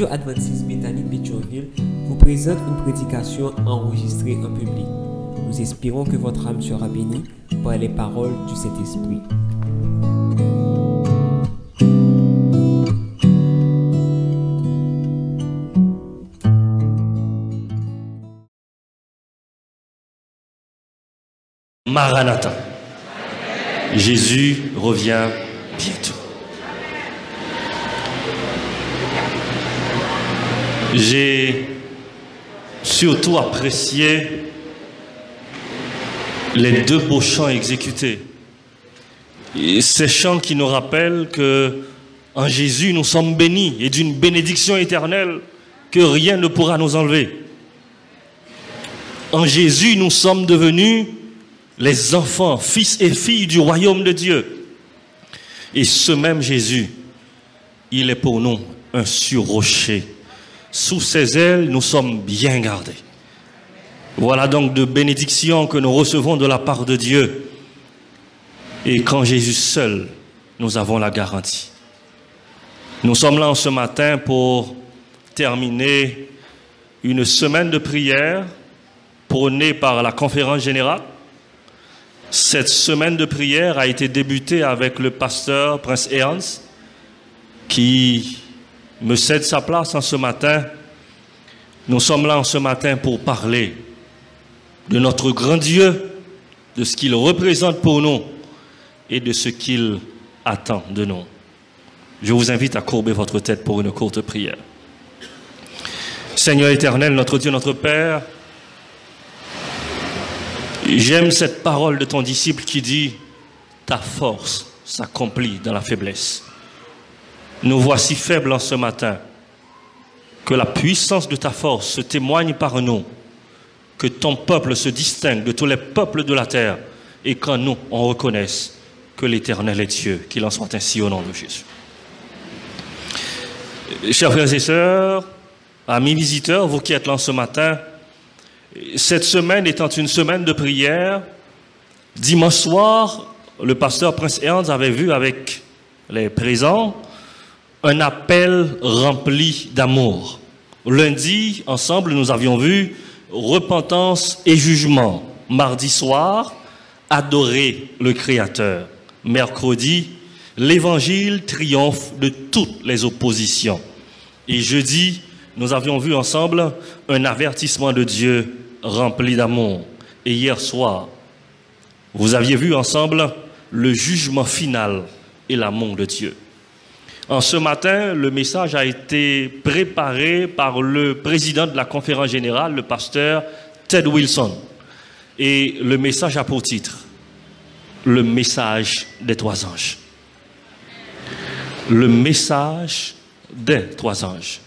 Radio Adventiste Bethany vous présente une prédication enregistrée en public. Nous espérons que votre âme sera bénie par les paroles du Saint-Esprit. Maranatha. Jésus revient bientôt. J'ai surtout apprécié les deux beaux chants exécutés. Ces chants qui nous rappellent que en Jésus nous sommes bénis et d'une bénédiction éternelle que rien ne pourra nous enlever. En Jésus nous sommes devenus les enfants, fils et filles du royaume de Dieu. Et ce même Jésus, il est pour nous un sur-rocher. Sous ses ailes, nous sommes bien gardés. Voilà donc de bénédictions que nous recevons de la part de Dieu. Et quand Jésus seul, nous avons la garantie. Nous sommes là ce matin pour terminer une semaine de prière prônée par la conférence générale. Cette semaine de prière a été débutée avec le pasteur Prince Ernst qui me cède sa place en ce matin. Nous sommes là en ce matin pour parler de notre grand Dieu, de ce qu'il représente pour nous et de ce qu'il attend de nous. Je vous invite à courber votre tête pour une courte prière. Seigneur éternel, notre Dieu, notre Père, j'aime cette parole de ton disciple qui dit, ta force s'accomplit dans la faiblesse. Nous voici faibles en ce matin. Que la puissance de ta force se témoigne par nous. Que ton peuple se distingue de tous les peuples de la terre. Et qu'en nous, on reconnaisse que l'Éternel est Dieu. Qu'il en soit ainsi au nom de Jésus. Chers frères et sœurs, amis visiteurs, vous qui êtes là ce matin, cette semaine étant une semaine de prière, dimanche soir, le pasteur Prince Ernst avait vu avec les présents un appel rempli d'amour. Lundi, ensemble, nous avions vu repentance et jugement. Mardi soir, adorer le Créateur. Mercredi, l'évangile triomphe de toutes les oppositions. Et jeudi, nous avions vu ensemble un avertissement de Dieu rempli d'amour. Et hier soir, vous aviez vu ensemble le jugement final et l'amour de Dieu. En ce matin, le message a été préparé par le président de la conférence générale, le pasteur Ted Wilson. Et le message a pour titre Le message des trois anges. Le message des trois anges.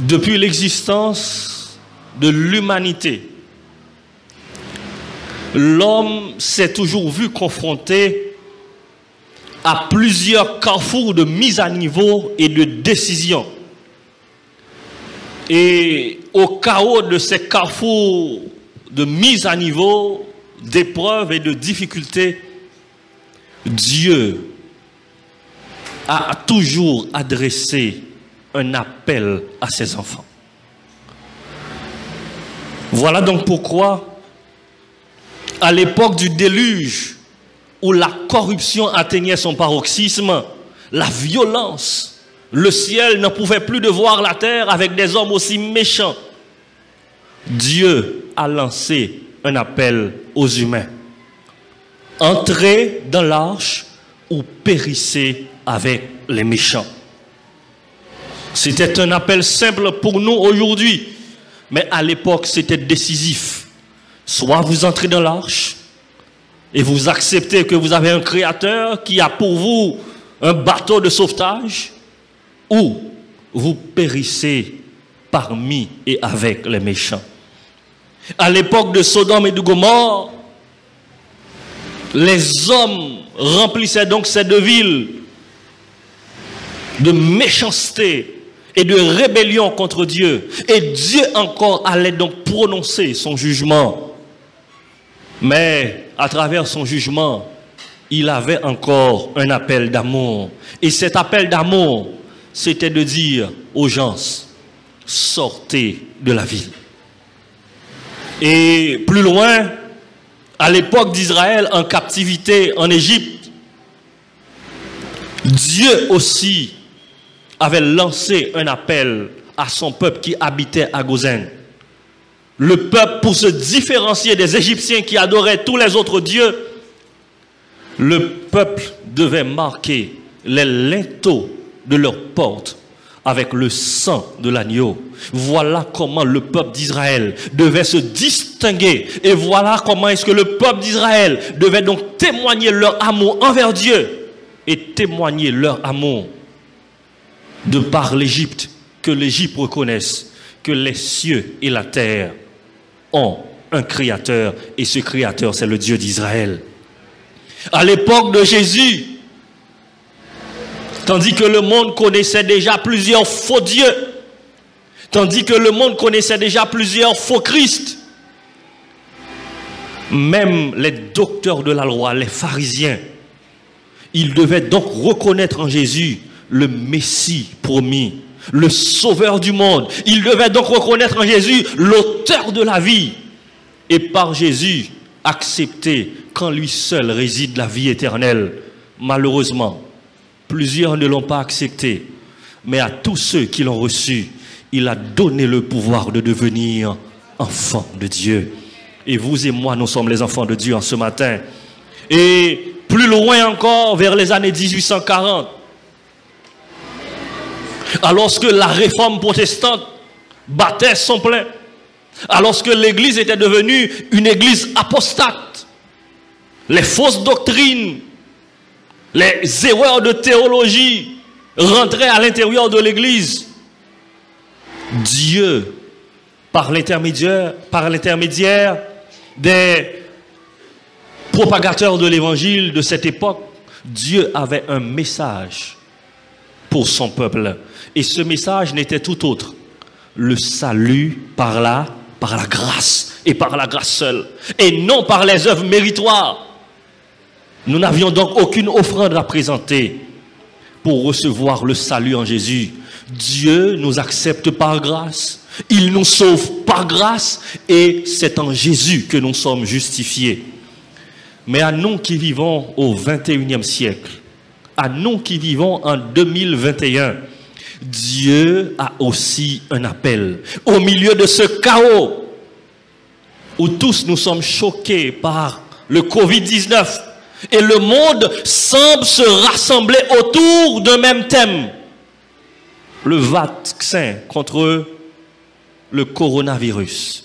Depuis l'existence de l'humanité, l'homme s'est toujours vu confronté à plusieurs carrefours de mise à niveau et de décision. Et au chaos de ces carrefours de mise à niveau, d'épreuves et de difficultés, Dieu a toujours adressé un appel à ses enfants. Voilà donc pourquoi, à l'époque du déluge, où la corruption atteignait son paroxysme, la violence, le ciel ne pouvait plus de voir la terre avec des hommes aussi méchants. Dieu a lancé un appel aux humains. Entrez dans l'arche ou périssez avec les méchants. C'était un appel simple pour nous aujourd'hui, mais à l'époque c'était décisif. Soit vous entrez dans l'arche, et vous acceptez que vous avez un créateur qui a pour vous un bateau de sauvetage, ou vous périssez parmi et avec les méchants. À l'époque de Sodome et de Gomorre, les hommes remplissaient donc ces deux villes de méchanceté et de rébellion contre Dieu. Et Dieu encore allait donc prononcer son jugement. Mais à travers son jugement, il avait encore un appel d'amour. Et cet appel d'amour, c'était de dire aux gens, sortez de la ville. Et plus loin, à l'époque d'Israël en captivité en Égypte, Dieu aussi avait lancé un appel à son peuple qui habitait à Gozen. Le peuple, pour se différencier des Égyptiens qui adoraient tous les autres dieux, le peuple devait marquer les linteaux de leurs portes avec le sang de l'agneau. Voilà comment le peuple d'Israël devait se distinguer. Et voilà comment est-ce que le peuple d'Israël devait donc témoigner leur amour envers Dieu et témoigner leur amour de par l'Égypte, que l'Égypte reconnaisse que les cieux et la terre ont un créateur et ce créateur c'est le Dieu d'Israël. À l'époque de Jésus, tandis que le monde connaissait déjà plusieurs faux dieux, tandis que le monde connaissait déjà plusieurs faux Christ, même les docteurs de la loi, les pharisiens, ils devaient donc reconnaître en Jésus le Messie promis, le Sauveur du monde. Ils devaient donc reconnaître en Jésus l'auteur de la vie. Et par Jésus, accepter qu'en lui seul réside la vie éternelle. Malheureusement, plusieurs ne l'ont pas accepté. Mais à tous ceux qui l'ont reçu, il a donné le pouvoir de devenir enfants de Dieu. Et vous et moi, nous sommes les enfants de Dieu en ce matin. Et plus loin encore, vers les années 1840, alors que la réforme protestante battait son plein, alors que l'Église était devenue une Église apostate, les fausses doctrines, les erreurs de théologie rentraient à l'intérieur de l'Église. Dieu, par l'intermédiaire, par l'intermédiaire des propagateurs de l'évangile de cette époque, Dieu avait un message pour son peuple. Et ce message n'était tout autre. Le salut par la, par la grâce et par la grâce seule. Et non par les œuvres méritoires. Nous n'avions donc aucune offrande à présenter pour recevoir le salut en Jésus. Dieu nous accepte par grâce. Il nous sauve par grâce et c'est en Jésus que nous sommes justifiés. Mais à nous qui vivons au 21e siècle, à nous qui vivons en 2021, Dieu a aussi un appel. Au milieu de ce chaos où tous nous sommes choqués par le Covid-19 et le monde semble se rassembler autour d'un même thème, le vaccin contre le coronavirus.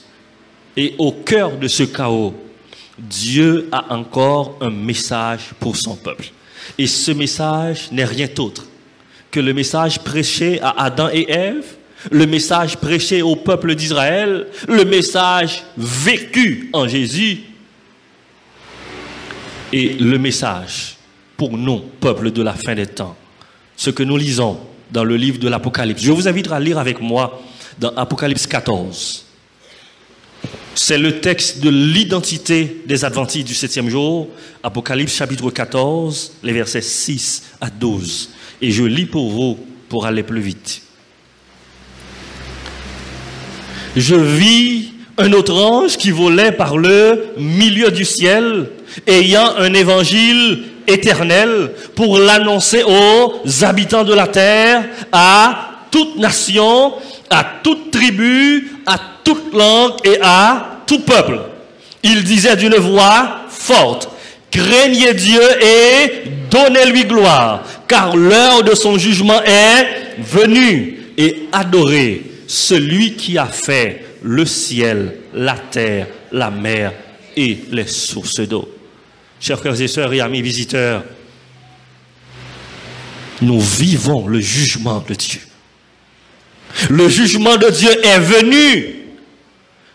Et au cœur de ce chaos, Dieu a encore un message pour son peuple. Et ce message n'est rien d'autre que le message prêché à Adam et Ève, le message prêché au peuple d'Israël, le message vécu en Jésus et le message pour nous, peuple de la fin des temps. Ce que nous lisons dans le livre de l'Apocalypse. Je vous invite à lire avec moi dans Apocalypse 14. C'est le texte de l'identité des adventistes du septième jour, Apocalypse chapitre 14, les versets 6 à 12. Et je lis pour vous pour aller plus vite. Je vis un autre ange qui volait par le milieu du ciel, ayant un évangile éternel pour l'annoncer aux habitants de la terre, à toute nation, à toute tribu, à toute langue et à tout peuple. Il disait d'une voix forte, craignez Dieu et donnez-lui gloire, car l'heure de son jugement est venue, et adorez celui qui a fait le ciel, la terre, la mer et les sources d'eau. Chers frères et sœurs et amis visiteurs, nous vivons le jugement de Dieu. Le jugement de Dieu est venu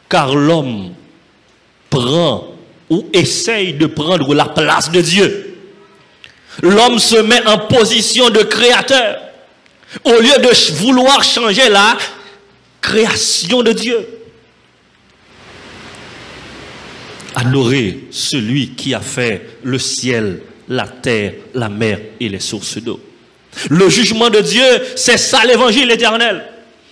car l'homme prend ou essaye de prendre la place de Dieu. L'homme se met en position de créateur au lieu de vouloir changer la création de Dieu. Adorer celui qui a fait le ciel, la terre, la mer et les sources d'eau. Le jugement de Dieu, c'est ça l'évangile éternel.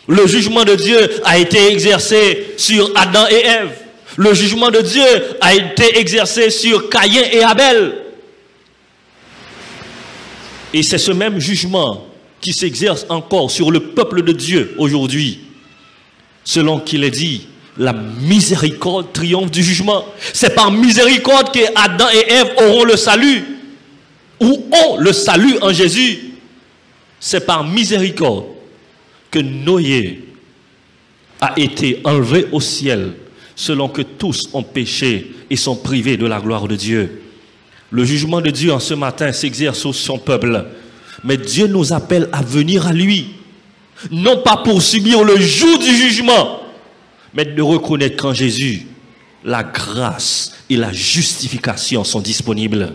Le jugement de Dieu a été exercé sur Adam et Ève. Le jugement de Dieu a été exercé sur Caïn et Abel. Et c'est ce même jugement qui s'exerce encore sur le peuple de Dieu aujourd'hui. Selon qu'il est dit, la miséricorde triomphe du jugement. C'est par miséricorde que Adam et Ève auront le salut, ou ont le salut en Jésus. C'est par miséricorde que Noé a été enlevé au ciel, selon que tous ont péché et sont privés de la gloire de Dieu. Le jugement de Dieu en ce matin s'exerce sur son peuple, mais Dieu nous appelle à venir à lui, non pas pour subir le jour du jugement, mais de reconnaître qu'en Jésus, la grâce et la justification sont disponibles.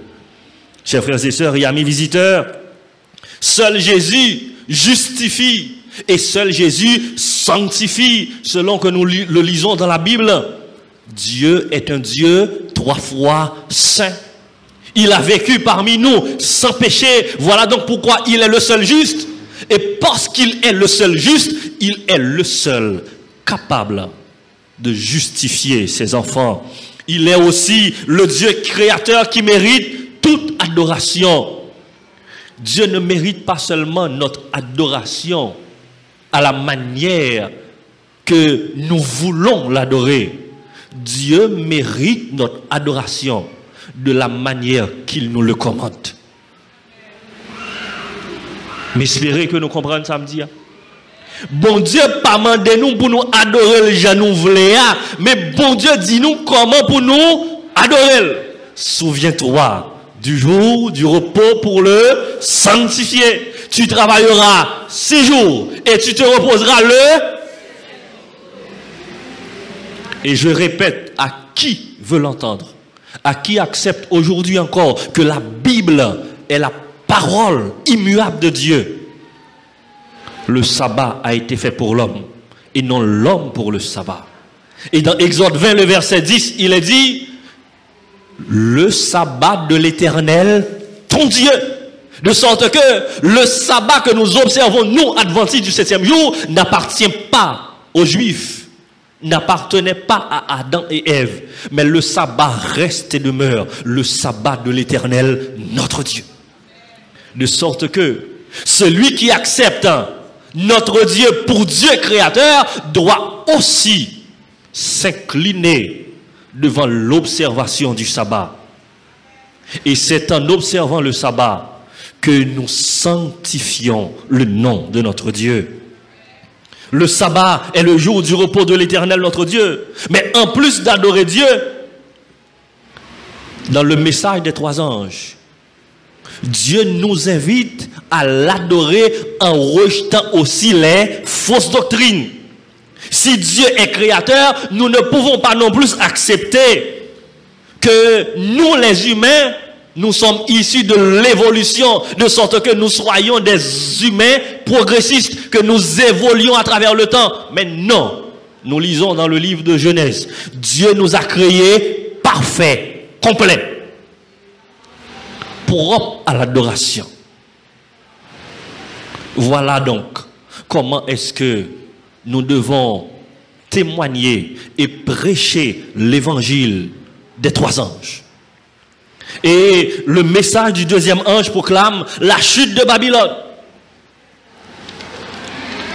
Chers frères et sœurs et amis visiteurs, seul Jésus justifie et seul Jésus sanctifie, selon que nous le lisons dans la Bible. Dieu est un Dieu trois fois saint. Il a vécu parmi nous sans péché. Voilà donc pourquoi il est le seul juste. Et parce qu'il est le seul juste, il est le seul capable de justifier ses enfants. Il est aussi le Dieu créateur qui mérite toute adoration. Dieu ne mérite pas seulement notre adoration, à la manière que nous voulons l'adorer. Dieu mérite notre adoration de la manière qu'il nous le commande. M'espérez que nous comprenions samedi. Hein. Bon Dieu pas mandé nous pour nous adorer le gens nous hein. mais bon Dieu dit nous comment pour nous adorer. Souviens-toi du jour du repos pour le sanctifier tu travailleras six jours. Et tu te reposeras le... Et je répète, à qui veut l'entendre? À qui accepte aujourd'hui encore que la Bible est la parole immuable de Dieu? Le sabbat a été fait pour l'homme et non l'homme pour le sabbat. Et dans Exode 20, le verset 10, il est dit, le sabbat de l'éternel, ton Dieu, de sorte que le sabbat que nous observons, nous, adventistes du septième jour, n'appartient pas aux Juifs, n'appartenait pas à Adam et Ève, mais le sabbat reste et demeure le sabbat de l'éternel, notre Dieu. De sorte que celui qui accepte notre Dieu pour Dieu créateur doit aussi s'incliner devant l'observation du sabbat. Et c'est en observant le sabbat que nous sanctifions le nom de notre Dieu. Le sabbat est le jour du repos de l'éternel notre Dieu. Mais en plus d'adorer Dieu, dans le message des trois anges, Dieu nous invite à l'adorer en rejetant aussi les fausses doctrines. Si Dieu est créateur, nous ne pouvons pas non plus accepter que nous les humains nous sommes issus de l'évolution, de sorte que nous soyons des humains progressistes, que nous évoluions à travers le temps. Mais non, nous lisons dans le livre de Genèse, Dieu nous a créés parfaits, complets, propres à l'adoration. Voilà donc comment est-ce que nous devons témoigner et prêcher l'évangile des trois anges. Et le message du deuxième ange proclame la chute de Babylone.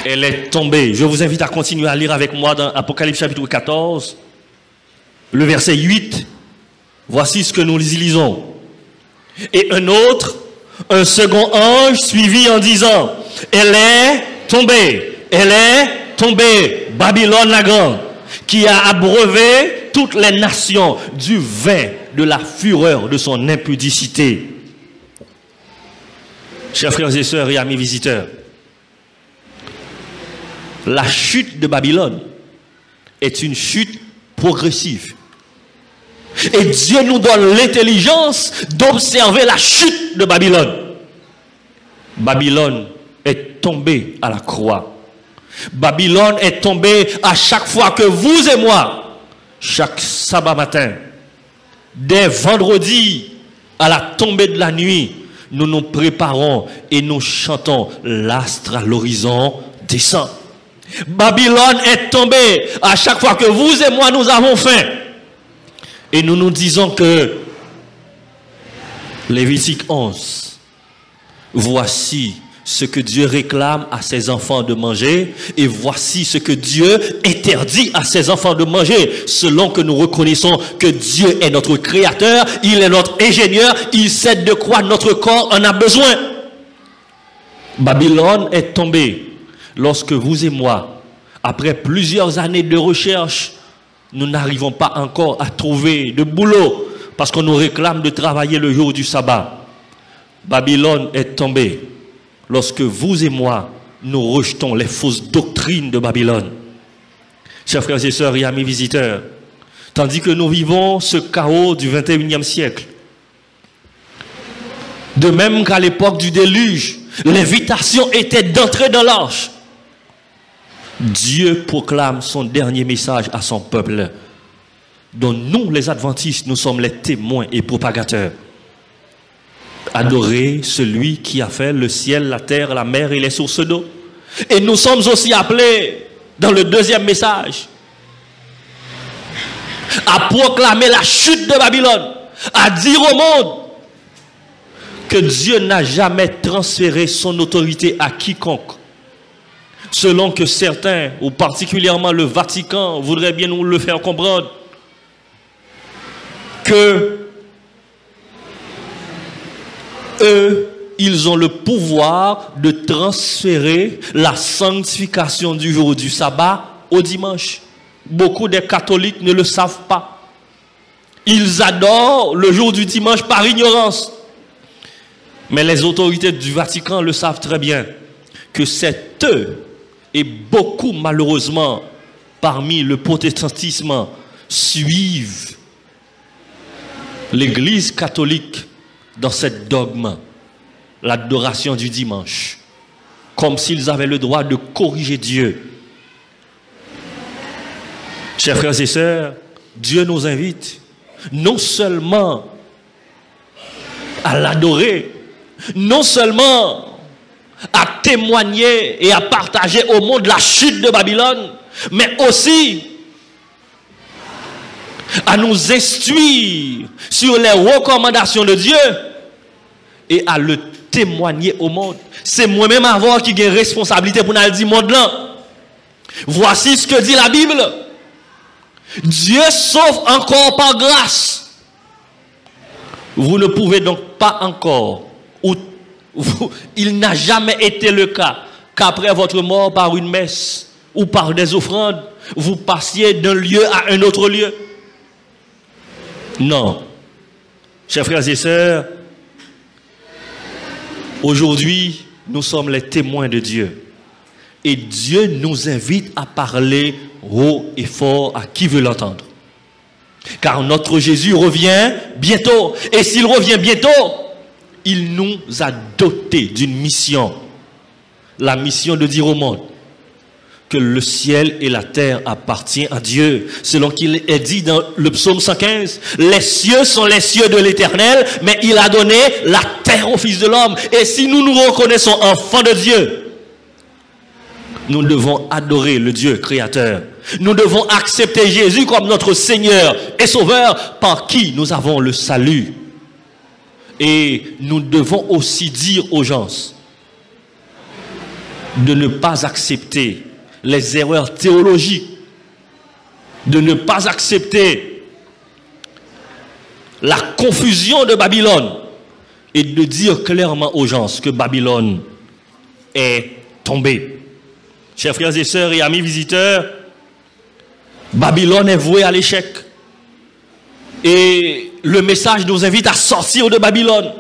Elle est tombée. Je vous invite à continuer à lire avec moi dans Apocalypse chapitre 14, le verset 8. Voici ce que nous lisons. Et un autre, un second ange suivi en disant, elle est tombée, elle est tombée, Babylone la grande, qui a abreuvé toutes les nations du vin de la fureur de son impudicité. Chers frères et sœurs et amis visiteurs, la chute de Babylone est une chute progressive. Et Dieu nous donne l'intelligence d'observer la chute de Babylone. Babylone est tombée à la croix. Babylone est tombée à chaque fois que vous et moi, chaque sabbat matin, dès vendredi à la tombée de la nuit, nous nous préparons et nous chantons l'astre à l'horizon descend. Babylone est tombée à chaque fois que vous et moi nous avons faim. Et nous nous disons que Lévitique 11, voici ce que Dieu réclame à ses enfants de manger et voici ce que Dieu interdit à ses enfants de manger selon que nous reconnaissons que Dieu est notre créateur, il est notre ingénieur, il sait de quoi notre corps en a besoin. Babylone est tombée lorsque vous et moi, après plusieurs années de recherche, nous n'arrivons pas encore à trouver de boulot parce qu'on nous réclame de travailler le jour du sabbat. Babylone est tombée lorsque vous et moi, nous rejetons les fausses doctrines de Babylone. Chers frères et sœurs et amis visiteurs, tandis que nous vivons ce chaos du 21e siècle, de même qu'à l'époque du déluge, l'invitation était d'entrer dans l'arche. Dieu proclame son dernier message à son peuple, dont nous, les adventistes, nous sommes les témoins et propagateurs. Adorer celui qui a fait le ciel, la terre, la mer et les sources d'eau. Et nous sommes aussi appelés, dans le deuxième message, à proclamer la chute de Babylone, à dire au monde que Dieu n'a jamais transféré son autorité à quiconque. Selon que certains, ou particulièrement le Vatican, voudraient bien nous le faire comprendre, que eux, ils ont le pouvoir de transférer la sanctification du jour du sabbat au dimanche. Beaucoup des catholiques ne le savent pas. Ils adorent le jour du dimanche par ignorance. Mais les autorités du Vatican le savent très bien, que c'est eux, et beaucoup malheureusement parmi le protestantisme, suivent l'Église catholique dans cette dogme, l'adoration du dimanche, comme s'ils avaient le droit de corriger Dieu. Chers frères et sœurs, Dieu nous invite non seulement à l'adorer, non seulement à témoigner et à partager au monde la chute de Babylone, mais aussi à nous instruire sur les recommandations de Dieu et à le témoigner au monde. C'est moi-même avoir qui a responsabilité pour nous dire monde là. Voici ce que dit la Bible. Dieu sauve encore par grâce. Vous ne pouvez donc pas encore, ou il n'a jamais été le cas qu'après votre mort par une messe ou par des offrandes, vous passiez d'un lieu à un autre lieu. Non. Chers frères et sœurs, aujourd'hui, nous sommes les témoins de Dieu. Et Dieu nous invite à parler haut et fort à qui veut l'entendre. Car notre Jésus revient bientôt. Et s'il revient bientôt, il nous a dotés d'une mission. La mission de dire au monde, le ciel et la terre appartiennent à Dieu. Selon qu'il est dit dans le psaume 115, les cieux sont les cieux de l'éternel, mais il a donné la terre au Fils de l'homme. Et si nous nous reconnaissons enfants de Dieu, nous devons adorer le Dieu créateur. Nous devons accepter Jésus comme notre Seigneur et Sauveur par qui nous avons le salut. Et nous devons aussi dire aux gens de ne pas accepter les erreurs théologiques, de ne pas accepter la confusion de Babylone et de dire clairement aux gens que Babylone est tombée. Chers frères et sœurs et amis visiteurs, Babylone est vouée à l'échec. Et le message nous invite à sortir de Babylone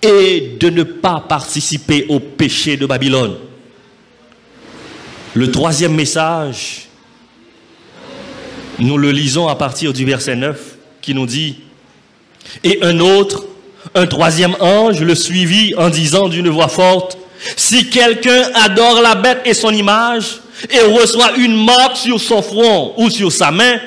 et de ne pas participer au péché de Babylone. Le troisième message, nous le lisons à partir du verset 9 qui nous dit, et un autre, un troisième ange le suivit en disant d'une voix forte, si quelqu'un adore la bête et son image et reçoit une marque sur son front ou sur sa main,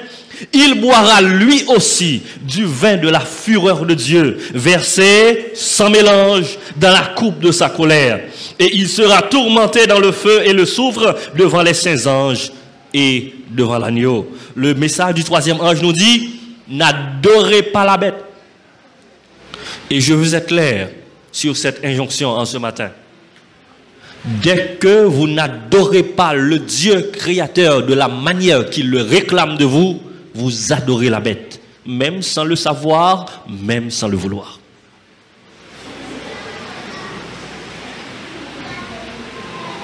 il boira lui aussi du vin de la fureur de Dieu, versé sans mélange dans la coupe de sa colère. Et il sera tourmenté dans le feu et le soufre devant les saints anges et devant l'agneau. Le message du troisième ange nous dit, n'adorez pas la bête. Et je veux être clair sur cette injonction en ce matin. Dès que vous n'adorez pas le Dieu créateur de la manière qu'il le réclame de vous, vous adorez la bête, même sans le savoir, même sans le vouloir.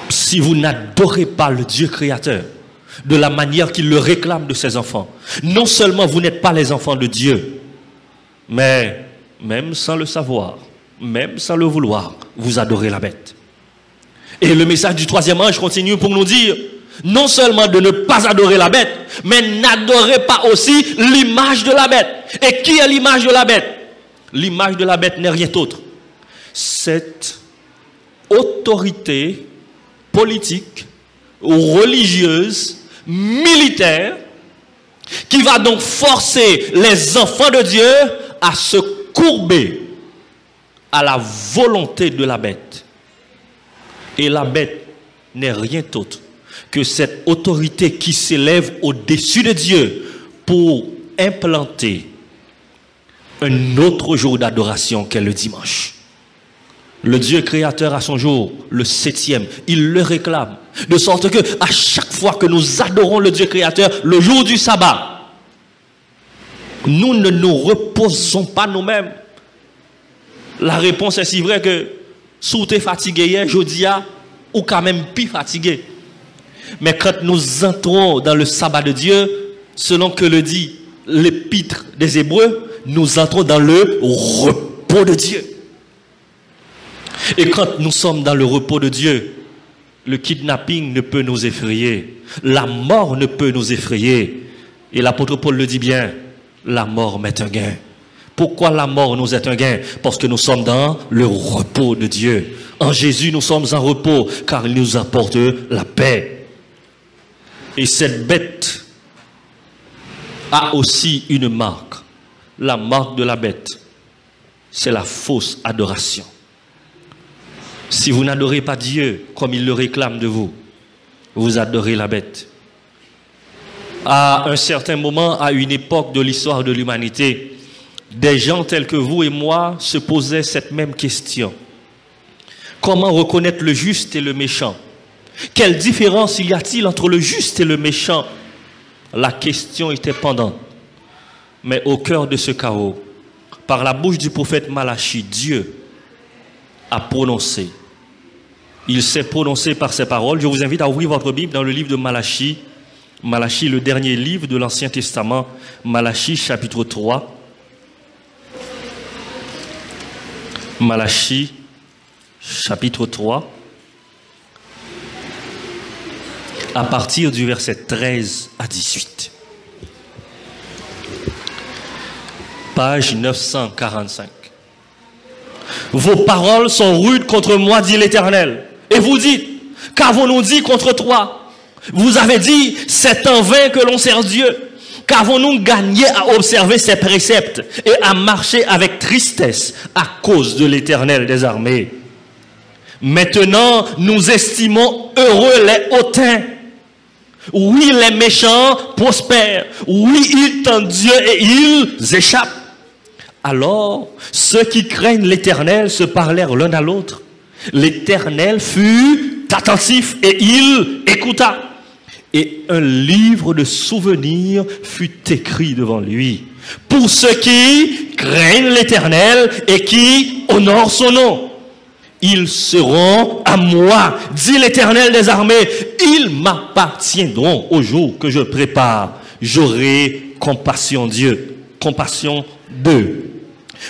Si vous n'adorez pas le Dieu créateur de la manière qu'il le réclame de ses enfants, non seulement vous n'êtes pas les enfants de Dieu, mais même sans le savoir, même sans le vouloir, vous adorez la bête. Et le message du troisième ange continue pour nous dire, non seulement de ne pas adorer la bête, mais n'adorez pas aussi l'image de la bête. Et qui est l'image de la bête? L'image de la bête n'est rien d'autre. Cette autorité politique, religieuse, militaire, qui va donc forcer les enfants de Dieu à se courber à la volonté de la bête. Et la bête n'est rien d'autre que cette autorité qui s'élève au-dessus de Dieu pour implanter un autre jour d'adoration qu'est le dimanche. Le Dieu créateur a son jour, le septième, il le réclame. De sorte que à chaque fois que nous adorons le Dieu créateur, le jour du sabbat, nous ne nous reposons pas nous-mêmes. La réponse est si vraie que si tu es fatigué hier, je dis, ou quand même plus fatigué. Mais quand nous entrons dans le sabbat de Dieu, selon que le dit l'épître des Hébreux, nous entrons dans le repos de Dieu. Et quand nous sommes dans le repos de Dieu, le kidnapping ne peut nous effrayer, la mort ne peut nous effrayer. Et l'apôtre Paul le dit bien, la mort m'est un gain. Pourquoi la mort nous est un gain? Parce que nous sommes dans le repos de Dieu. En Jésus, nous sommes en repos car il nous apporte la paix. Et cette bête a aussi une marque. La marque de la bête, c'est la fausse adoration. Si vous n'adorez pas Dieu comme il le réclame de vous, vous adorez la bête. À un certain moment, à une époque de l'histoire de l'humanité, des gens tels que vous et moi se posaient cette même question. Comment reconnaître le juste et le méchant? Quelle différence y a-t-il entre le juste et le méchant? La question était pendante. Mais au cœur de ce chaos, par la bouche du prophète Malachi, Dieu a prononcé. Il s'est prononcé par ses paroles. Je vous invite à ouvrir votre Bible dans le livre de Malachi. Malachi, le dernier livre de l'Ancien Testament. Malachi, chapitre 3. Malachi, chapitre 3. À partir du verset 13 à 18. Page 945. Vos paroles sont rudes contre moi, dit l'Éternel. Et vous dites, qu'avons-nous dit contre toi Vous avez dit, c'est en vain que l'on sert Dieu. Qu'avons-nous gagné à observer ses préceptes et à marcher avec tristesse à cause de l'Éternel des armées Maintenant, nous estimons heureux les hautains. Oui, les méchants prospèrent. Oui, ils tentent Dieu et ils échappent. Alors, ceux qui craignent l'Éternel se parlèrent l'un à l'autre. L'Éternel fut attentif et il écouta. Et un livre de souvenirs fut écrit devant lui. Pour ceux qui craignent l'Éternel et qui honorent son nom. Ils seront à moi, dit l'Éternel des armées. Ils m'appartiendront au jour que je prépare. J'aurai compassion Dieu, compassion d'eux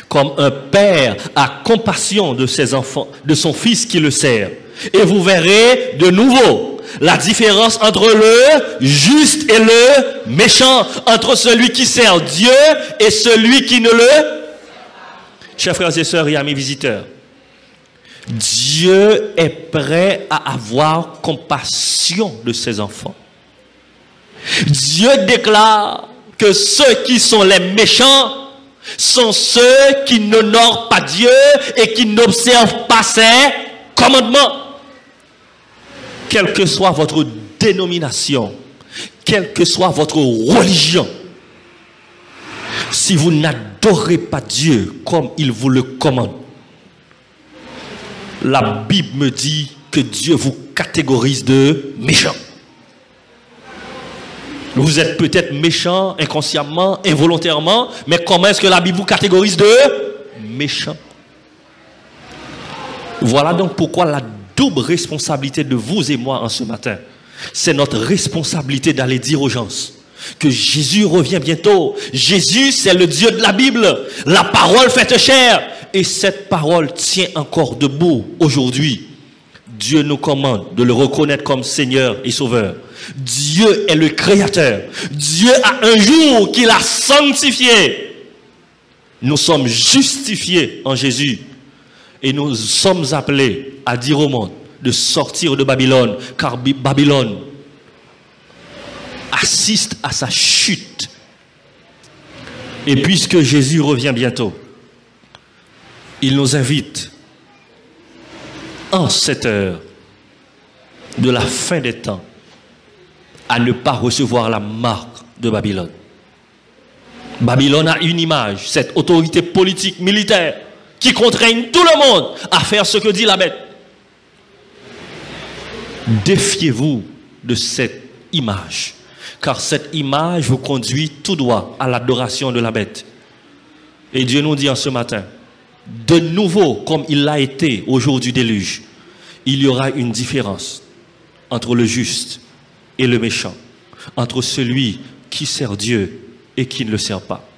comme un père a compassion de ses enfants, de son fils qui le sert. Et vous verrez de nouveau la différence entre le juste et le méchant, entre celui qui sert Dieu et celui qui ne le... Chers frères et sœurs et amis visiteurs, Dieu est prêt à avoir compassion de ses enfants. Dieu déclare que ceux qui sont les méchants sont ceux qui n'honorent pas Dieu et qui n'observent pas ses commandements. Quelle que soit votre dénomination, quelle que soit votre religion, si vous n'adorez pas Dieu comme il vous le commande, la Bible me dit que Dieu vous catégorise de méchant. Vous êtes peut-être méchant inconsciemment, involontairement, mais comment est-ce que la Bible vous catégorise de méchant Voilà donc pourquoi la double responsabilité de vous et moi en ce matin, c'est notre responsabilité d'aller dire aux gens que Jésus revient bientôt. Jésus, c'est le Dieu de la Bible. La parole faite chair. Et cette parole tient encore debout aujourd'hui. Dieu nous commande de le reconnaître comme Seigneur et Sauveur. Dieu est le Créateur. Dieu a un jour qu'il a sanctifié. Nous sommes justifiés en Jésus. Et nous sommes appelés à dire au monde de sortir de Babylone, car Babylone assiste à sa chute. Et puisque Jésus revient bientôt, il nous invite en cette heure de la fin des temps à ne pas recevoir la marque de Babylone. Babylone a une image, cette autorité politique, militaire, qui contraigne tout le monde à faire ce que dit la bête. Défiez-vous de cette image, car cette image vous conduit tout droit à l'adoration de la bête. Et Dieu nous dit en ce matin, de nouveau, comme il l'a été au jour du déluge, il y aura une différence entre le juste et le méchant, entre celui qui sert Dieu et qui ne le sert pas.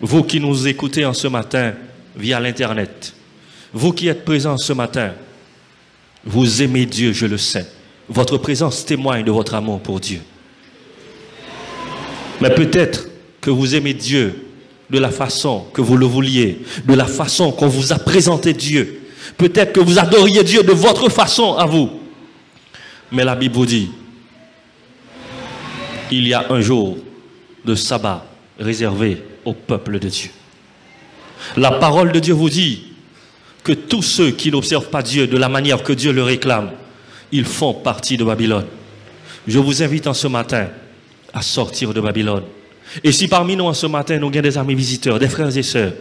Vous qui nous écoutez en ce matin via l'Internet, vous qui êtes présents ce matin, vous aimez Dieu, je le sais. Votre présence témoigne de votre amour pour Dieu. Mais peut-être que vous aimez Dieu de la façon que vous le vouliez, de la façon qu'on vous a présenté Dieu. Peut-être que vous adoriez Dieu de votre façon à vous. Mais la Bible vous dit, il y a un jour de sabbat réservé au peuple de Dieu. La parole de Dieu vous dit que tous ceux qui n'observent pas Dieu de la manière que Dieu le réclame, ils font partie de Babylone. Je vous invite en ce matin à sortir de Babylone. Et si parmi nous en ce matin, nous avons des amis visiteurs, des frères et sœurs,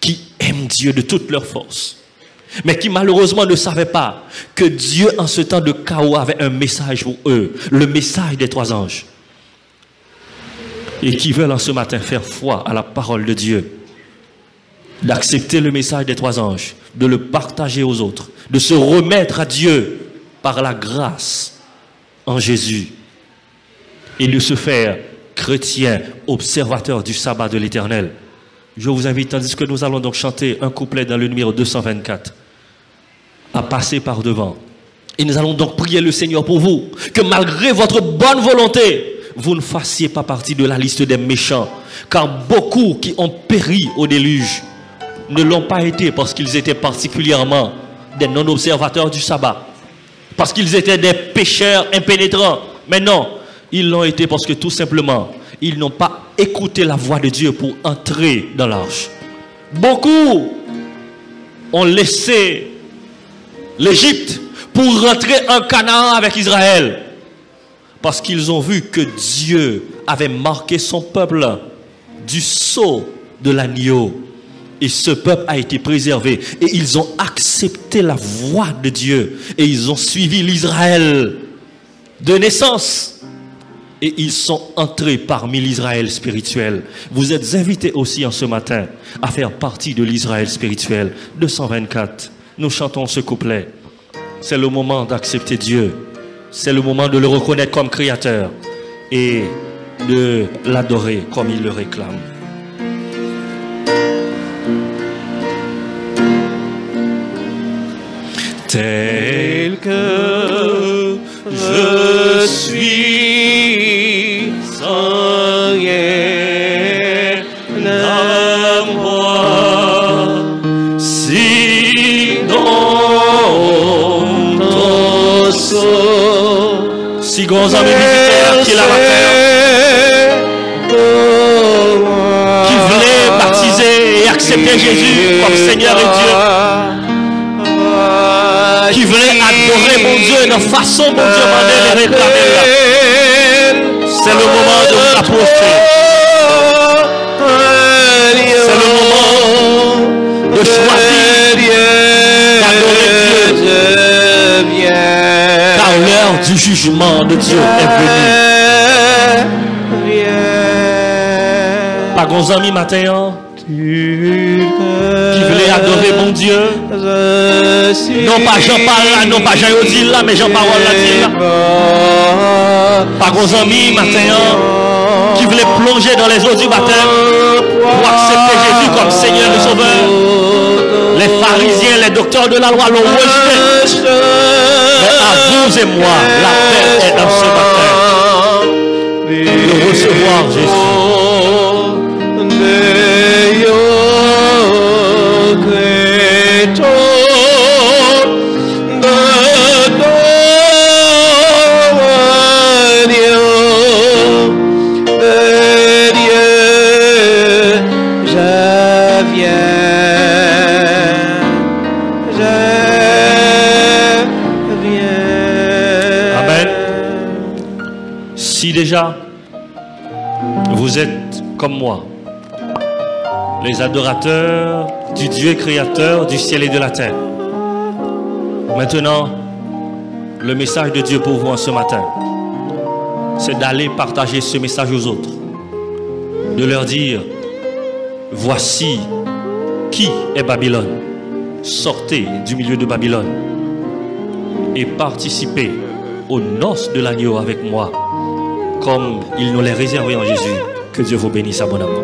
qui aiment Dieu de toute leur force, mais qui malheureusement ne savaient pas que Dieu en ce temps de chaos avait un message pour eux, le message des trois anges et qui veulent en ce matin faire foi à la parole de Dieu, d'accepter le message des trois anges, de le partager aux autres, de se remettre à Dieu par la grâce en Jésus et de se faire chrétien, observateur du sabbat de l'éternel. Je vous invite, tandis que nous allons donc chanter un couplet dans le numéro 224, à passer par devant. Et nous allons donc prier le Seigneur pour vous, que malgré votre bonne volonté, vous ne fassiez pas partie de la liste des méchants. Car beaucoup qui ont péri au déluge ne l'ont pas été parce qu'ils étaient particulièrement des non-observateurs du sabbat. Parce qu'ils étaient des pécheurs impénétrants. Mais non, ils l'ont été parce que tout simplement, ils n'ont pas écouté la voix de Dieu pour entrer dans l'arche. Beaucoup ont laissé l'Égypte pour rentrer en Canaan avec Israël. Parce qu'ils ont vu que Dieu avait marqué son peuple du sceau de l'agneau. Et ce peuple a été préservé. Et ils ont accepté la voix de Dieu. Et ils ont suivi l'Israël de naissance. Et ils sont entrés parmi l'Israël spirituel. Vous êtes invités aussi en ce matin à faire partie de l'Israël spirituel. 224. Nous chantons ce couplet. C'est le moment d'accepter Dieu c'est le moment de le reconnaître comme créateur et de l'adorer comme il le réclame. Tel que je suis Sigons en militaire qui la qui voulait baptiser et accepter Jésus comme Seigneur et Dieu, qui voulait adorer mon Dieu de façon mon Dieu m'a réclamer c'est le moment de vous approcher. C'est le moment de choisir d'adorer Dieu. Car l'heure du jugement de Dieu est venue. Pas amis matin, hein, qui voulait adorer mon Dieu. Non pas Jean parle là, non pas Jean dit là, mais Jean parole là. Pas gros amis matin, hein, qui voulait plonger dans les eaux du baptême pour accepter Jésus comme Seigneur et Sauveur. Les pharisiens, les docteurs de la loi l'ont rejeté. Mais à vous et moi, l'appel est dans ce matin de recevoir Jésus. Déjà vous êtes comme moi, les adorateurs du Dieu créateur du ciel et de la terre, maintenant, le message de Dieu pour vous en ce matin, c'est d'aller partager ce message aux autres, de leur dire, voici qui est Babylone, sortez du milieu de Babylone et participez aux noces de l'agneau avec moi, comme il nous les réservé en Jésus. Que Dieu vous bénisse abondamment.